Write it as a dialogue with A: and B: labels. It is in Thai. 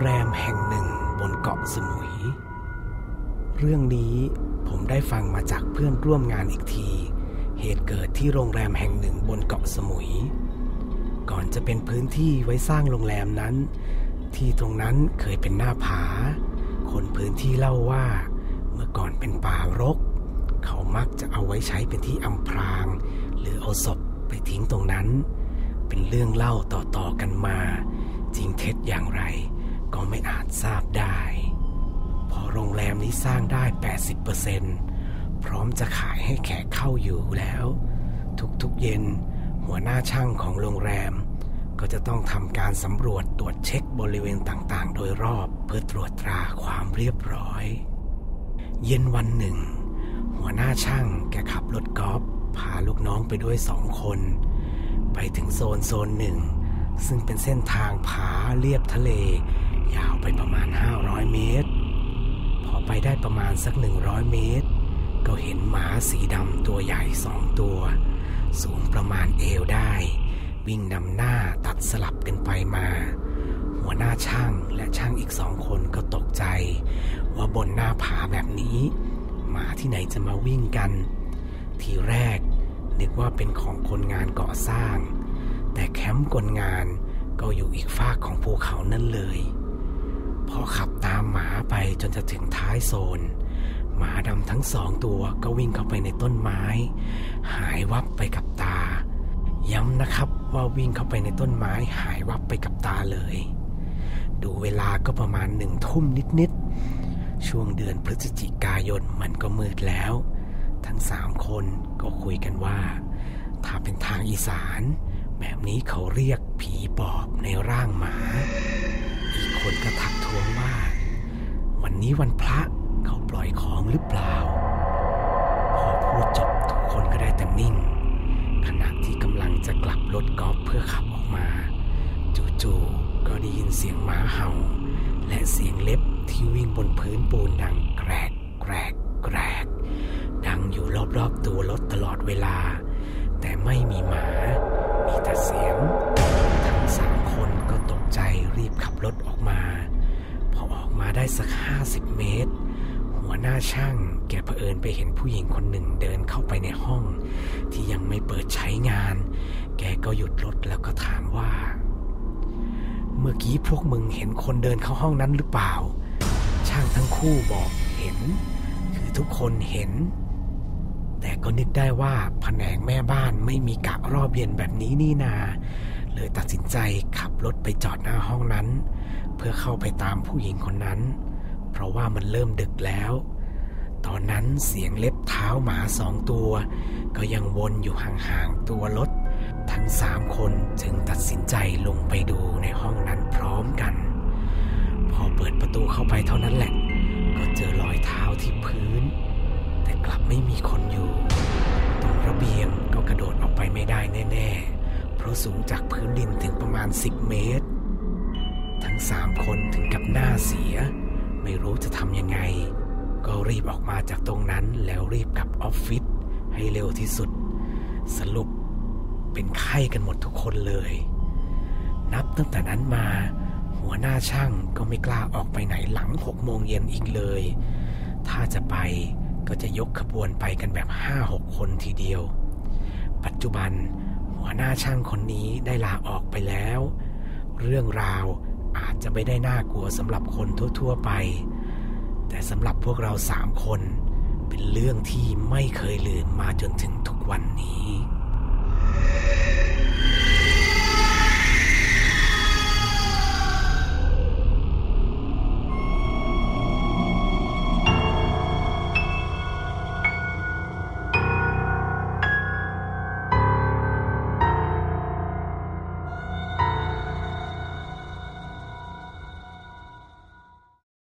A: โรงแห่งหนึ่งบนเกาะสมุย เรื่องนี้ผมได้ฟังมาจากเพื่อนร่วมงานอีกที เหตุเกิดที่โรงแรมแห่งหนึ่งบนเกาะสมุย ก่อนจะเป็นพื้นที่ไว้สร้างโรงแรมนั้น ที่ตรงนั้นเคยเป็นหน้าผา คนพื้นที่เล่าว่า เมื่อก่อนเป็นป่ารก เขามักจะเอาไว้ใช้เป็นที่อำพราง หรือเอาศพไปทิ้งตรงนั้น เป็นเรื่องเล่าต่อๆกันมา จริงเท็จอย่างไร ก็ไม่อาจทราบได้ พอโรงแรมนี้สร้างได้ 80%พร้อมจะขายให้แขกเข้าอยู่แล้ว ทุกๆเย็น หัวหน้าช่างของโรงแรม ก็จะต้องทำการสำรวจตรวจเช็คบริเวณต่างๆ โดยรอบเพื่อตรวจตราความเรียบร้อย เย็นวันหนึ่ง หัวหน้าช่างแกขับรถกอล์ฟพาลูกน้องไปด้วยสองคน ไปถึงโซนโซนหนึ่งซึ่งเป็นเส้นทางผาเลียบทะเล ยาวไปประมาณ 500 เมตร พอไปได้ประมาณสัก 100 เมตร ก็เห็นหมาสีดำตัวใหญ่สองตัว สูงประมาณเอวได้ วิ่งนำหน้าตัดสลับกันไปมา หัวหน้าช่างและช่างอีกสองคนก็ตกใจ ว่าบนหน้าผาแบบนี้ หมาที่ไหนจะมาวิ่งกัน ทีแรกนึกว่าเป็นของคนงานก่อสร้าง แต่แคมป์คนงานก็อยู่อีกฝากของภูเขานั่นเลย พอขับตามหมาไปจนจะถึงท้ายโซน หมาดำทั้งสองตัวก็วิ่งเข้าไปในต้นไม้ หายวับไปกับตา ย้ำนะครับว่าวิ่งเข้าไปในต้นไม้หายวับไปกับตาเลย ดูเวลาก็ประมาณหนึ่งทุ่มนิดๆ ช่วงเดือนพฤศจิกายนมันก็มืดแล้ว ทั้งสามคนก็คุยกันว่า ถ้าเป็นทางอีสาน แบบนี้เขาเรียกผีปอบในร่างหมา คนก็ทักท้วงว่า วันนี้วันพระเขาปล่อยของหรือเปล่า พอพูดจบทุกคนก็ได้แต่นิ่ง ขณะที่กำลังจะกลับรถกอล์ฟเพื่อขับออกมา จู่ๆก็ได้ยินเสียงหมาเห่า และเสียงเล็บที่วิ่งบนพื้นปูนดังแกรกแกรกแกรก ดังอยู่รอบๆตัวรถตลอดเวลา แต่ไม่มีหมา มีแต่เสียงทั้ง รถออกมา พอออกมาได้สักห้าสิบเมตร หัวหน้าช่างแกเผอิญไปเห็นผู้หญิงคนหนึ่งเดินเข้าไปในห้อง ที่ยังไม่เปิดใช้งาน แกก็หยุดรถแล้วก็ถามว่า เมื่อกี้พวกมึงเห็นคนเดินเข้าห้องนั้นหรือเปล่า ช่างทั้งคู่บอกเห็น คือทุกคนเห็นแต่ก็นึกได้ว่าแผนกแม่บ้านไม่มีกะรอบเย็นแบบนี้นี่นา เลยตัดสินใจขับรถไปจอดหน้าห้องนั้น เพื่อเข้าไปตามผู้หญิงคนนั้น เพราะว่ามันเริ่มดึกแล้ว ตอนนั้นเสียงเล็บเท้าหมาสองตัว ก็ยังวนอยู่ห่างๆตัวรถ ทั้งสามคนจึงตัดสินใจลงไปดูในห้องนั้นพร้อมกัน พอเปิดประตูเข้าไปเท่านั้นแหละ ก็เจอรอยเท้าที่พื้น แต่กลับไม่มีคนอยู่ ตรงระเบียงก็กระโดดออกไปไม่ได้แน่ ๆ ราะสูงจากพื้นดินถึงประมาณ 10 เมตร ทั้งสามคนถึงกับหน้าเสีย ไม่รู้จะทำยังไง ก็รีบออกมาจากตรงนั้นแล้วรีบกลับออฟฟิศให้เร็วที่สุด สรุปเป็นไข้กันหมดทุกคนเลย นับตั้งแต่นั้นมา หัวหน้าช่างก็ไม่กล้าออกไปไหนหลังหกโมงเย็นอีกเลย ถ้าจะไปก็จะยกขบวนไปกันแบบห้าหกคนทีเดียว ปัจจุบัน หัวหน้าช่างคนนี้ได้ลาออกไปแล้ว เรื่องราวอาจจะไม่ได้น่ากลัวสำหรับคนทั่ว ๆ ไป แต่สำหรับพวกเราสามคน เป็นเรื่องที่ไม่เคยลืมมาจนถึงทุกวันนี้